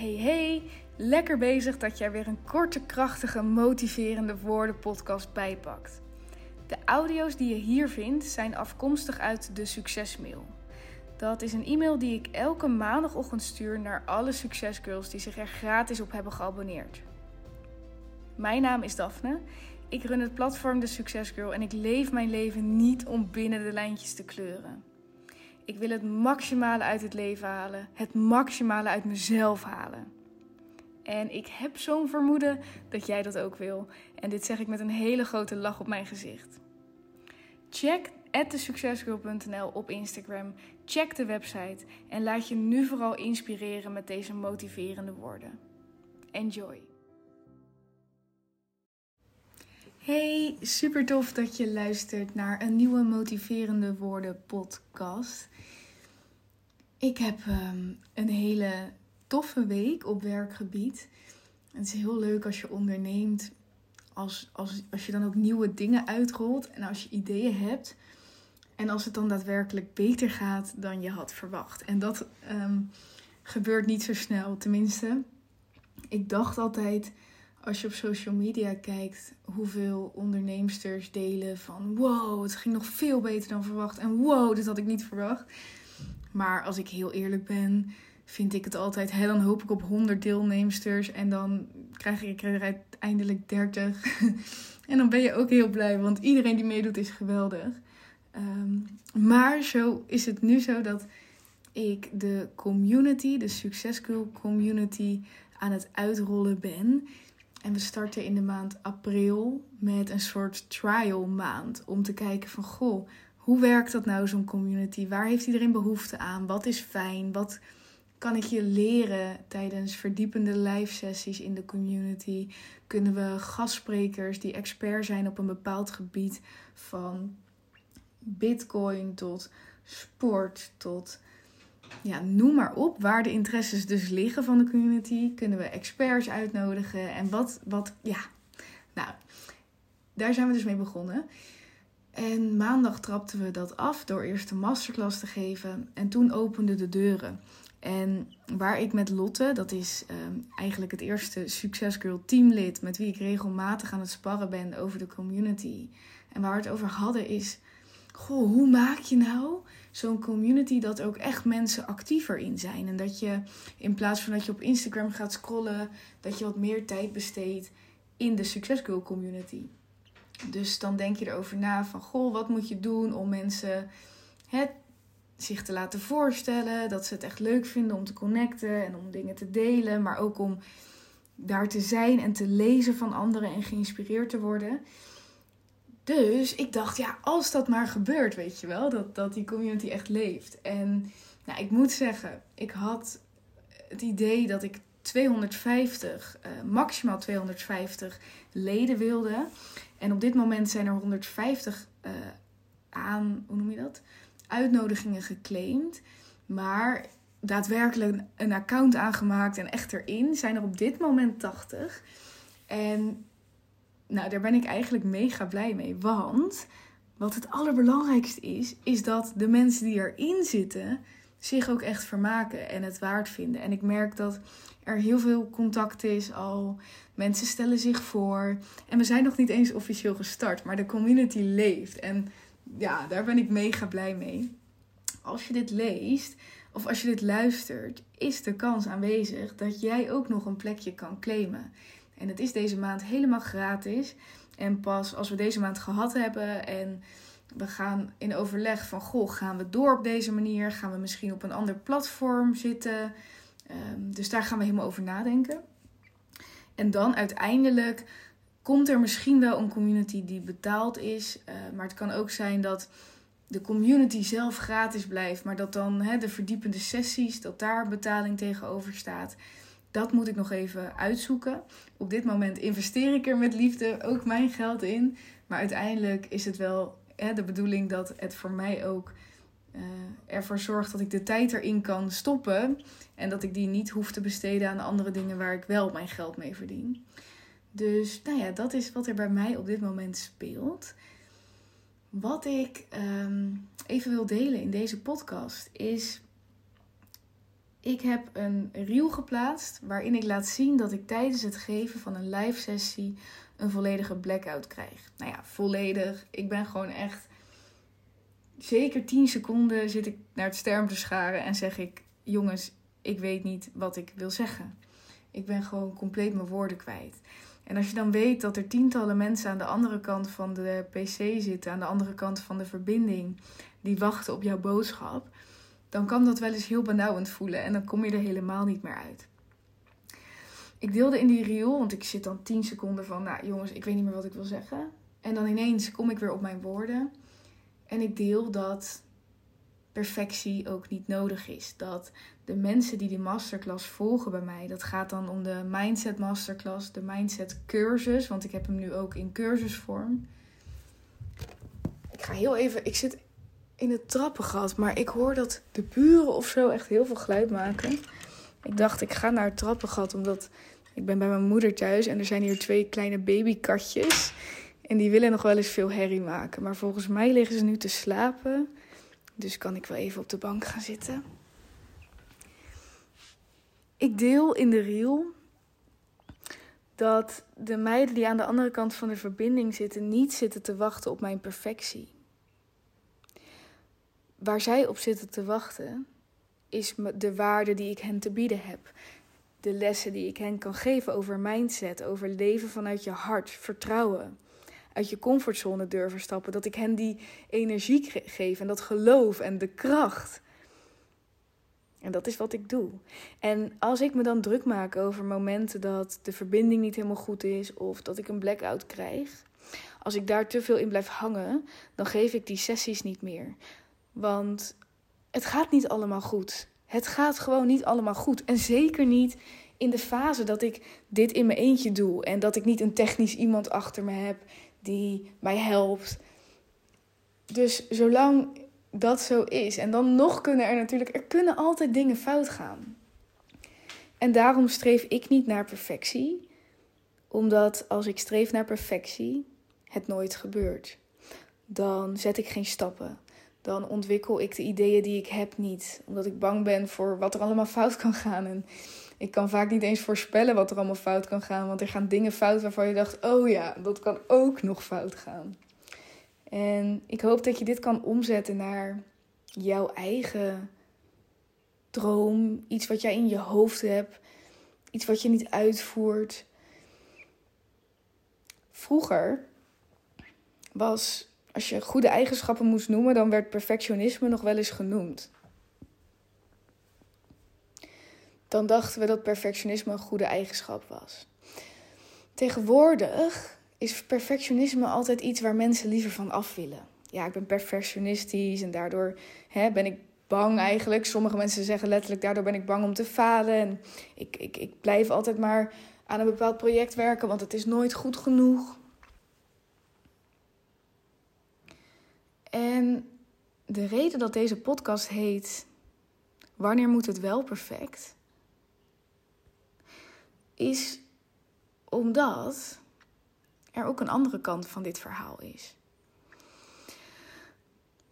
Hey hey, lekker bezig dat jij weer een korte, krachtige, motiverende woorden podcast bijpakt. De audio's die je hier vindt zijn afkomstig uit de Succesmail. Dat is een e-mail die ik elke maandagochtend stuur naar alle succesgirls die zich er gratis op hebben geabonneerd. Mijn naam is Daphne. Ik run het platform De Succesgirl en ik leef mijn leven niet om binnen de lijntjes te kleuren. Ik wil het maximale uit het leven halen, het maximale uit mezelf halen. En ik heb zo'n vermoeden dat jij dat ook wil. En dit zeg ik met een hele grote lach op mijn gezicht. Check thesuccesgirl.nl op Instagram. Check de website en laat je nu vooral inspireren met deze motiverende woorden. Enjoy! Hey, super tof dat je luistert naar een nieuwe motiverende woorden podcast. Ik heb um, een hele toffe week op werkgebied. Het is heel leuk als je onderneemt, als, als, als je dan ook nieuwe dingen uitrolt en als je ideeën hebt. En als het dan daadwerkelijk beter gaat dan je had verwacht. En dat um, gebeurt niet zo snel, tenminste. Ik dacht altijd als je op social media kijkt hoeveel onderneemsters delen van wow, het ging nog veel beter dan verwacht en wow, dit had ik niet verwacht. Maar als ik heel eerlijk ben, vind ik het altijd, dan hoop ik op 100 deelnemsters en dan krijg ik er uiteindelijk 30. en dan ben je ook heel blij, want iedereen die meedoet is geweldig. Um, maar zo is het nu zo dat ik de community, de Succescul community, aan het uitrollen ben. En we starten in de maand april met een soort trial maand. Om te kijken van, goh, hoe werkt dat nou zo'n community? Waar heeft iedereen behoefte aan? Wat is fijn? Wat kan ik je leren tijdens verdiepende live sessies in de community? Kunnen we gastsprekers die expert zijn op een bepaald gebied van bitcoin tot sport tot ja, noem maar op waar de interesses dus liggen van de community. Kunnen we experts uitnodigen en wat, wat, ja. Nou, daar zijn we dus mee begonnen. En maandag trapten we dat af door eerst een masterclass te geven en toen openden de deuren. En waar ik met Lotte, dat is um, eigenlijk het eerste Success Girl teamlid met wie ik regelmatig aan het sparren ben over de community. En waar we het over hadden is, goh, hoe maak je nou zo'n community dat ook echt mensen actiever in zijn. En dat je in plaats van dat je op Instagram gaat scrollen, dat je wat meer tijd besteedt in de Success Girl community. Dus dan denk je erover na van, goh, wat moet je doen om mensen het, zich te laten voorstellen. Dat ze het echt leuk vinden om te connecten en om dingen te delen. Maar ook om daar te zijn en te lezen van anderen en geïnspireerd te worden. Dus ik dacht, ja, als dat maar gebeurt, weet je wel, dat, dat die community echt leeft. En nou, ik moet zeggen, ik had het idee dat ik 250, uh, eh, maximaal 250 leden wilde. En op dit moment zijn er 150 uh, eh, aan, hoe noem je dat? Uitnodigingen geclaimd. Maar daadwerkelijk een account aangemaakt en echt erin zijn er op dit moment 80. En nou, daar ben ik eigenlijk mega blij mee. Want wat het allerbelangrijkste is, is dat de mensen die erin zitten zich ook echt vermaken en het waard vinden. En ik merk dat er heel veel contact is al. Mensen stellen zich voor. En we zijn nog niet eens officieel gestart, maar de community leeft. En ja, daar ben ik mega blij mee. Als je dit leest of als je dit luistert, is de kans aanwezig dat jij ook nog een plekje kan claimen. En het is deze maand helemaal gratis. En pas als we deze maand gehad hebben en we gaan in overleg van goh, gaan we door op deze manier? Gaan we misschien op een ander platform zitten? Um, dus daar gaan we helemaal over nadenken. En dan uiteindelijk komt er misschien wel een community die betaald is. Uh, maar het kan ook zijn dat de community zelf gratis blijft. Maar dat dan de verdiepende sessies, dat daar betaling tegenover staat. Dat moet ik nog even uitzoeken. Op dit moment investeer ik er met liefde ook mijn geld in. Maar uiteindelijk is het wel hè, de bedoeling dat het voor mij ook uh, ervoor zorgt dat ik de tijd erin kan stoppen. En dat ik die niet hoef te besteden aan andere dingen waar ik wel mijn geld mee verdien. Dus nou ja, dat is wat er bij mij op dit moment speelt. Wat ik um, even wil delen in deze podcast is Ik heb een reel geplaatst waarin ik laat zien dat ik tijdens het geven van een live sessie een volledige blackout krijg. Nou ja, volledig. Ik ben gewoon echt. Zeker 10 seconden zit ik naar het sterm te scharen en zeg ik: Jongens, ik weet niet wat ik wil zeggen. Ik ben gewoon compleet mijn woorden kwijt. En als je dan weet dat er tientallen mensen aan de andere kant van de PC zitten, aan de andere kant van de verbinding, die wachten op jouw boodschap, dan kan dat wel eens heel benauwend voelen en dan kom je er helemaal niet meer uit. Ik deelde in die reel, want ik zit dan 10 seconden van, nou jongens, ik weet niet meer wat ik wil zeggen. En dan ineens kom ik weer op mijn woorden. En ik deel dat perfectie ook niet nodig is. Dat de mensen die die masterclass volgen bij mij, dat gaat dan om de Mindset Masterclass, de Mindset cursus, want ik heb hem nu ook in cursusvorm. Ik ga heel even, ik zit in het trappengat, maar ik hoor dat de buren of zo echt heel veel geluid maken. Ik dacht, ik ga naar het trappengat omdat ik ben bij mijn moeder thuis en er zijn hier twee kleine babykatjes. En die willen nog wel eens veel herrie maken. Maar volgens mij liggen ze nu te slapen. Dus kan ik wel even op de bank gaan zitten. Ik deel in de reel dat de meiden die aan de andere kant van de verbinding zitten, niet zitten te wachten op mijn perfectie. Waar zij op zitten te wachten, is de waarde die ik hen te bieden heb. De lessen die ik hen kan geven over mindset, over leven vanuit je hart, vertrouwen uit je comfortzone durven stappen. Dat ik hen die energie geef en dat geloof en de kracht. En dat is wat ik doe. En als ik me dan druk maak over momenten dat de verbinding niet helemaal goed is of dat ik een blackout krijg, als ik daar te veel in blijf hangen, dan geef ik die sessies niet meer. Want het gaat niet allemaal goed. Het gaat gewoon niet allemaal goed. En zeker niet in de fase dat ik dit in mijn eentje doe en dat ik niet een technisch iemand achter me heb die mij helpt. Dus zolang dat zo is, en dan nog kunnen er natuurlijk, er kunnen altijd dingen fout gaan. En daarom streef ik niet naar perfectie, omdat als ik streef naar perfectie, het nooit gebeurt. Dan zet ik geen stappen. Dan ontwikkel ik de ideeën die ik heb niet, omdat ik bang ben voor wat er allemaal fout kan gaan. En ik kan vaak niet eens voorspellen wat er allemaal fout kan gaan. Want er gaan dingen fout waarvan je dacht: oh ja, dat kan ook nog fout gaan. En ik hoop dat je dit kan omzetten naar jouw eigen droom. Iets wat jij in je hoofd hebt. Iets wat je niet uitvoert. Vroeger was, als je goede eigenschappen moest noemen, dan werd perfectionisme nog wel eens genoemd dan dachten we dat perfectionisme een goede eigenschap was. Tegenwoordig is perfectionisme altijd iets waar mensen liever van af willen. Ja, ik ben perfectionistisch en daardoor hè, ben ik bang eigenlijk. Sommige mensen zeggen letterlijk, daardoor ben ik bang om te falen. En ik, ik, ik blijf altijd maar aan een bepaald project werken, want het is nooit goed genoeg. En de reden dat deze podcast heet Wanneer moet het wel perfect? is omdat er ook een andere kant van dit verhaal is.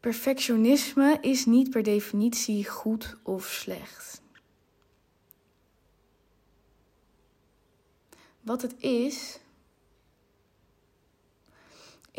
Perfectionisme is niet per definitie goed of slecht. Wat het is.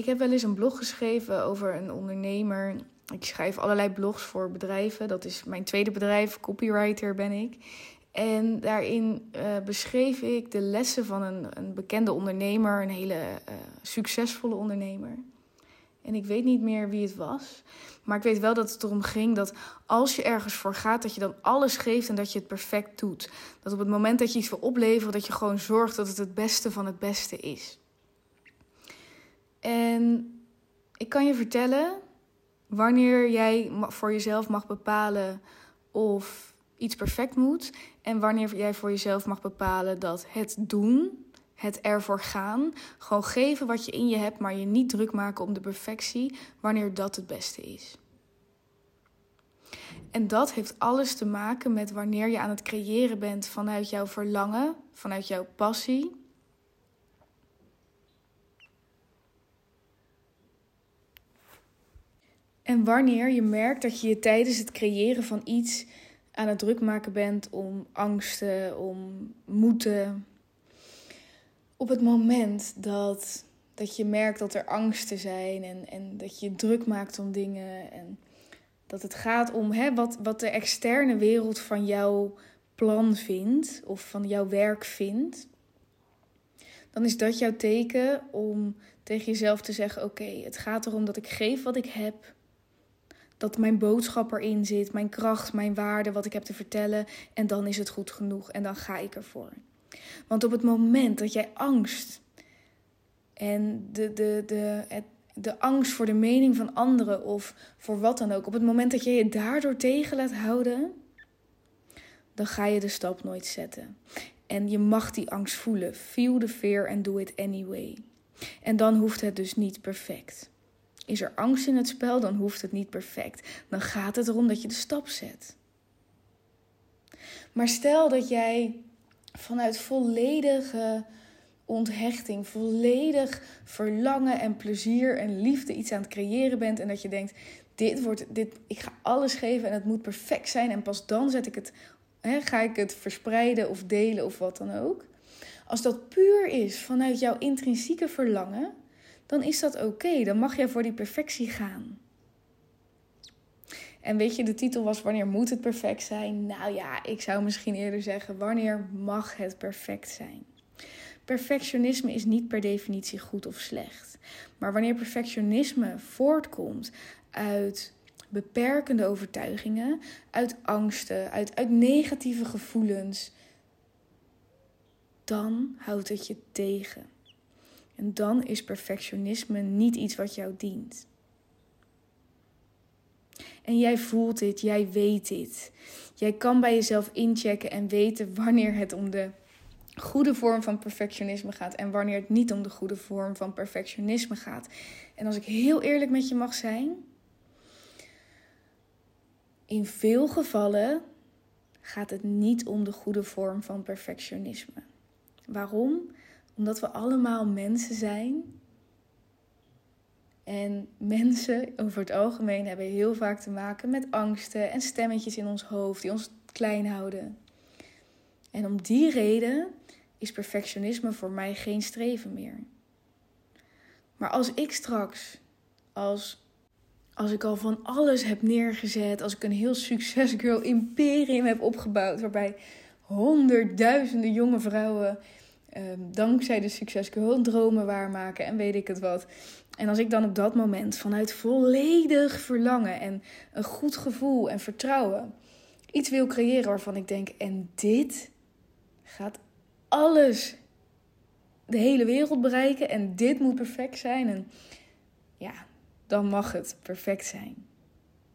Ik heb wel eens een blog geschreven over een ondernemer. Ik schrijf allerlei blogs voor bedrijven. Dat is mijn tweede bedrijf, copywriter ben ik. En daarin uh, beschreef ik de lessen van een, een bekende ondernemer, een hele uh, succesvolle ondernemer. En ik weet niet meer wie het was. Maar ik weet wel dat het erom ging dat als je ergens voor gaat, dat je dan alles geeft en dat je het perfect doet. Dat op het moment dat je iets wil opleveren, dat je gewoon zorgt dat het het beste van het beste is. En ik kan je vertellen, wanneer jij voor jezelf mag bepalen of iets perfect moet. En wanneer jij voor jezelf mag bepalen dat het doen, het ervoor gaan, gewoon geven wat je in je hebt, maar je niet druk maken om de perfectie, wanneer dat het beste is. En dat heeft alles te maken met wanneer je aan het creëren bent vanuit jouw verlangen, vanuit jouw passie. En wanneer je merkt dat je je tijdens het creëren van iets aan het druk maken bent om angsten, om moeten. Op het moment dat, dat je merkt dat er angsten zijn en, en dat je druk maakt om dingen en dat het gaat om hè, wat, wat de externe wereld van jouw plan vindt of van jouw werk vindt, dan is dat jouw teken om tegen jezelf te zeggen: Oké, het gaat erom dat ik geef wat ik heb. Dat mijn boodschap erin zit, mijn kracht, mijn waarde, wat ik heb te vertellen. En dan is het goed genoeg en dan ga ik ervoor. Want op het moment dat jij angst en de, de, de, de angst voor de mening van anderen of voor wat dan ook, op het moment dat je je daardoor tegen laat houden, dan ga je de stap nooit zetten. En je mag die angst voelen. Feel the fear and do it anyway. En dan hoeft het dus niet perfect. Is er angst in het spel, dan hoeft het niet perfect. Dan gaat het erom dat je de stap zet. Maar stel dat jij vanuit volledige onthechting, volledig verlangen en plezier en liefde iets aan het creëren bent en dat je denkt: dit wordt, dit, ik ga alles geven en het moet perfect zijn en pas dan zet ik het, hè, ga ik het verspreiden of delen of wat dan ook. Als dat puur is vanuit jouw intrinsieke verlangen, dan is dat oké. Dan mag jij voor die perfectie gaan. En weet je, de titel was Wanneer moet het perfect zijn? Nou ja, ik zou misschien eerder zeggen: Wanneer mag het perfect zijn? Perfectionisme is niet per definitie goed of slecht. Maar wanneer perfectionisme voortkomt uit beperkende overtuigingen, uit angsten, uit, uit negatieve gevoelens, dan houdt het je tegen. En dan is perfectionisme niet iets wat jou dient. En jij voelt dit, jij weet dit. Jij kan bij jezelf inchecken en weten wanneer het om de goede vorm van perfectionisme gaat en wanneer het niet om de goede vorm van perfectionisme gaat. En als ik heel eerlijk met je mag zijn, in veel gevallen gaat het niet om de goede vorm van perfectionisme. Waarom? Omdat we allemaal mensen zijn. En mensen over het algemeen hebben heel vaak te maken met angsten en stemmetjes in ons hoofd die ons klein houden. En om die reden is perfectionisme voor mij geen streven meer. Maar als ik straks, als, als ik al van alles heb neergezet, als ik een heel succesgirl imperium heb opgebouwd, waarbij honderdduizenden jonge vrouwen um, dankzij de succesgirl dromen waarmaken en weet ik het wat. En als ik dan op dat moment vanuit volledig verlangen en een goed gevoel en vertrouwen iets wil creëren waarvan ik denk: en dit gaat alles, de hele wereld bereiken en dit moet perfect zijn. En ja, dan mag het perfect zijn.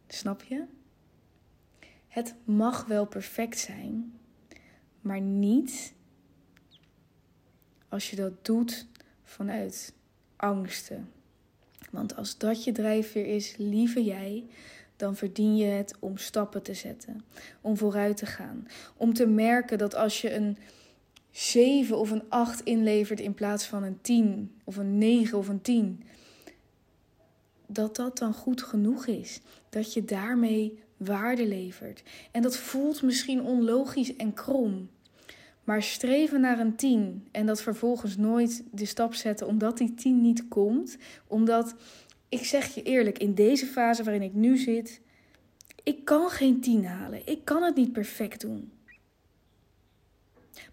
Snap je? Het mag wel perfect zijn, maar niet als je dat doet vanuit angsten. Want als dat je drijfveer is, lieve jij, dan verdien je het om stappen te zetten, om vooruit te gaan, om te merken dat als je een 7 of een 8 inlevert in plaats van een 10 of een 9 of een 10, dat dat dan goed genoeg is. Dat je daarmee waarde levert. En dat voelt misschien onlogisch en krom. Maar streven naar een 10 en dat vervolgens nooit de stap zetten omdat die 10 niet komt. Omdat, ik zeg je eerlijk, in deze fase waarin ik nu zit, ik kan geen 10 halen. Ik kan het niet perfect doen.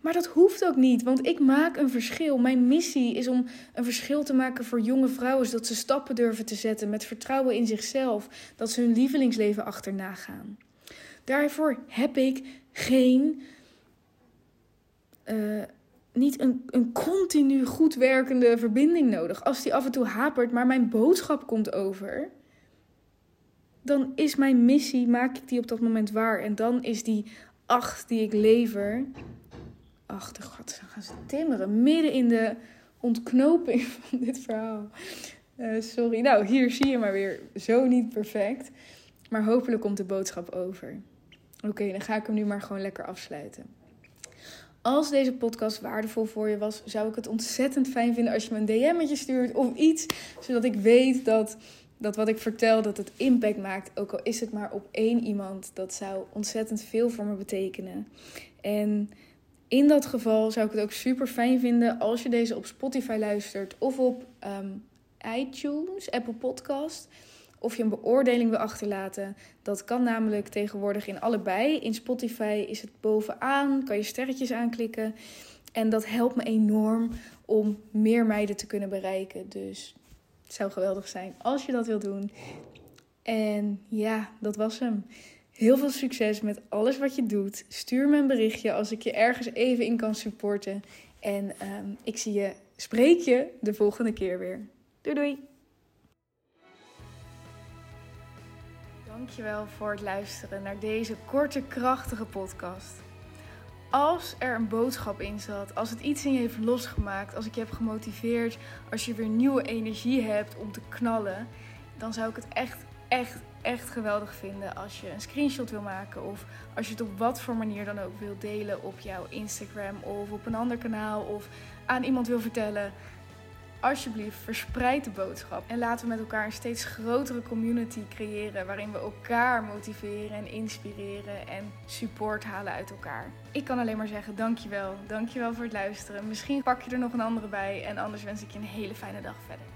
Maar dat hoeft ook niet, want ik maak een verschil. Mijn missie is om een verschil te maken voor jonge vrouwen, zodat ze stappen durven te zetten met vertrouwen in zichzelf, dat ze hun lievelingsleven achterna gaan. Daarvoor heb ik geen, uh, niet een, een continu goed werkende verbinding nodig. Als die af en toe hapert, maar mijn boodschap komt over, dan is mijn missie, maak ik die op dat moment waar. En dan is die acht die ik lever Ach, de god, dan gaan ze timmeren. Midden in de ontknoping van dit verhaal. Uh, sorry. Nou, hier zie je maar weer zo niet perfect. Maar hopelijk komt de boodschap over. Oké, dan ga ik hem nu maar gewoon lekker afsluiten. Als deze podcast waardevol voor je was, zou ik het ontzettend fijn vinden als je me een DM'tje stuurt of iets. Zodat ik weet dat dat wat ik vertel, dat het impact maakt. Ook al is het maar op één iemand. Dat zou ontzettend veel voor me betekenen. En in dat geval zou ik het ook super fijn vinden als je deze op Spotify luistert of op ehm, iTunes, Apple Podcast. Of je een beoordeling wil achterlaten. Dat kan namelijk tegenwoordig in allebei. In Spotify is het bovenaan, kan je sterretjes aanklikken. En dat helpt me enorm om meer meiden te kunnen bereiken. Dus het zou geweldig zijn als je dat wilt doen. En ja, dat was hem. Heel veel succes met alles wat je doet. Stuur me een berichtje als ik je ergens even in kan supporten. En ehm, ik zie je, spreek je de volgende keer weer. Doei doei! Dankjewel voor het luisteren naar deze korte, krachtige podcast. Als er een boodschap in zat, als het iets in je heeft losgemaakt, als ik je heb gemotiveerd, als je weer nieuwe energie hebt om te knallen, dan zou ik het echt, echt, echt geweldig vinden als je een screenshot wil maken of als je het op wat voor manier dan ook wil delen op jouw Instagram of op een ander kanaal of aan iemand wil vertellen. Alsjeblieft, verspreid de boodschap en laten we met elkaar een steeds grotere community creëren waarin we elkaar motiveren en inspireren en support halen uit elkaar. Ik kan alleen maar zeggen dankjewel. Dankjewel voor het luisteren. Misschien pak je er nog een andere bij en anders wens ik je een hele fijne dag verder.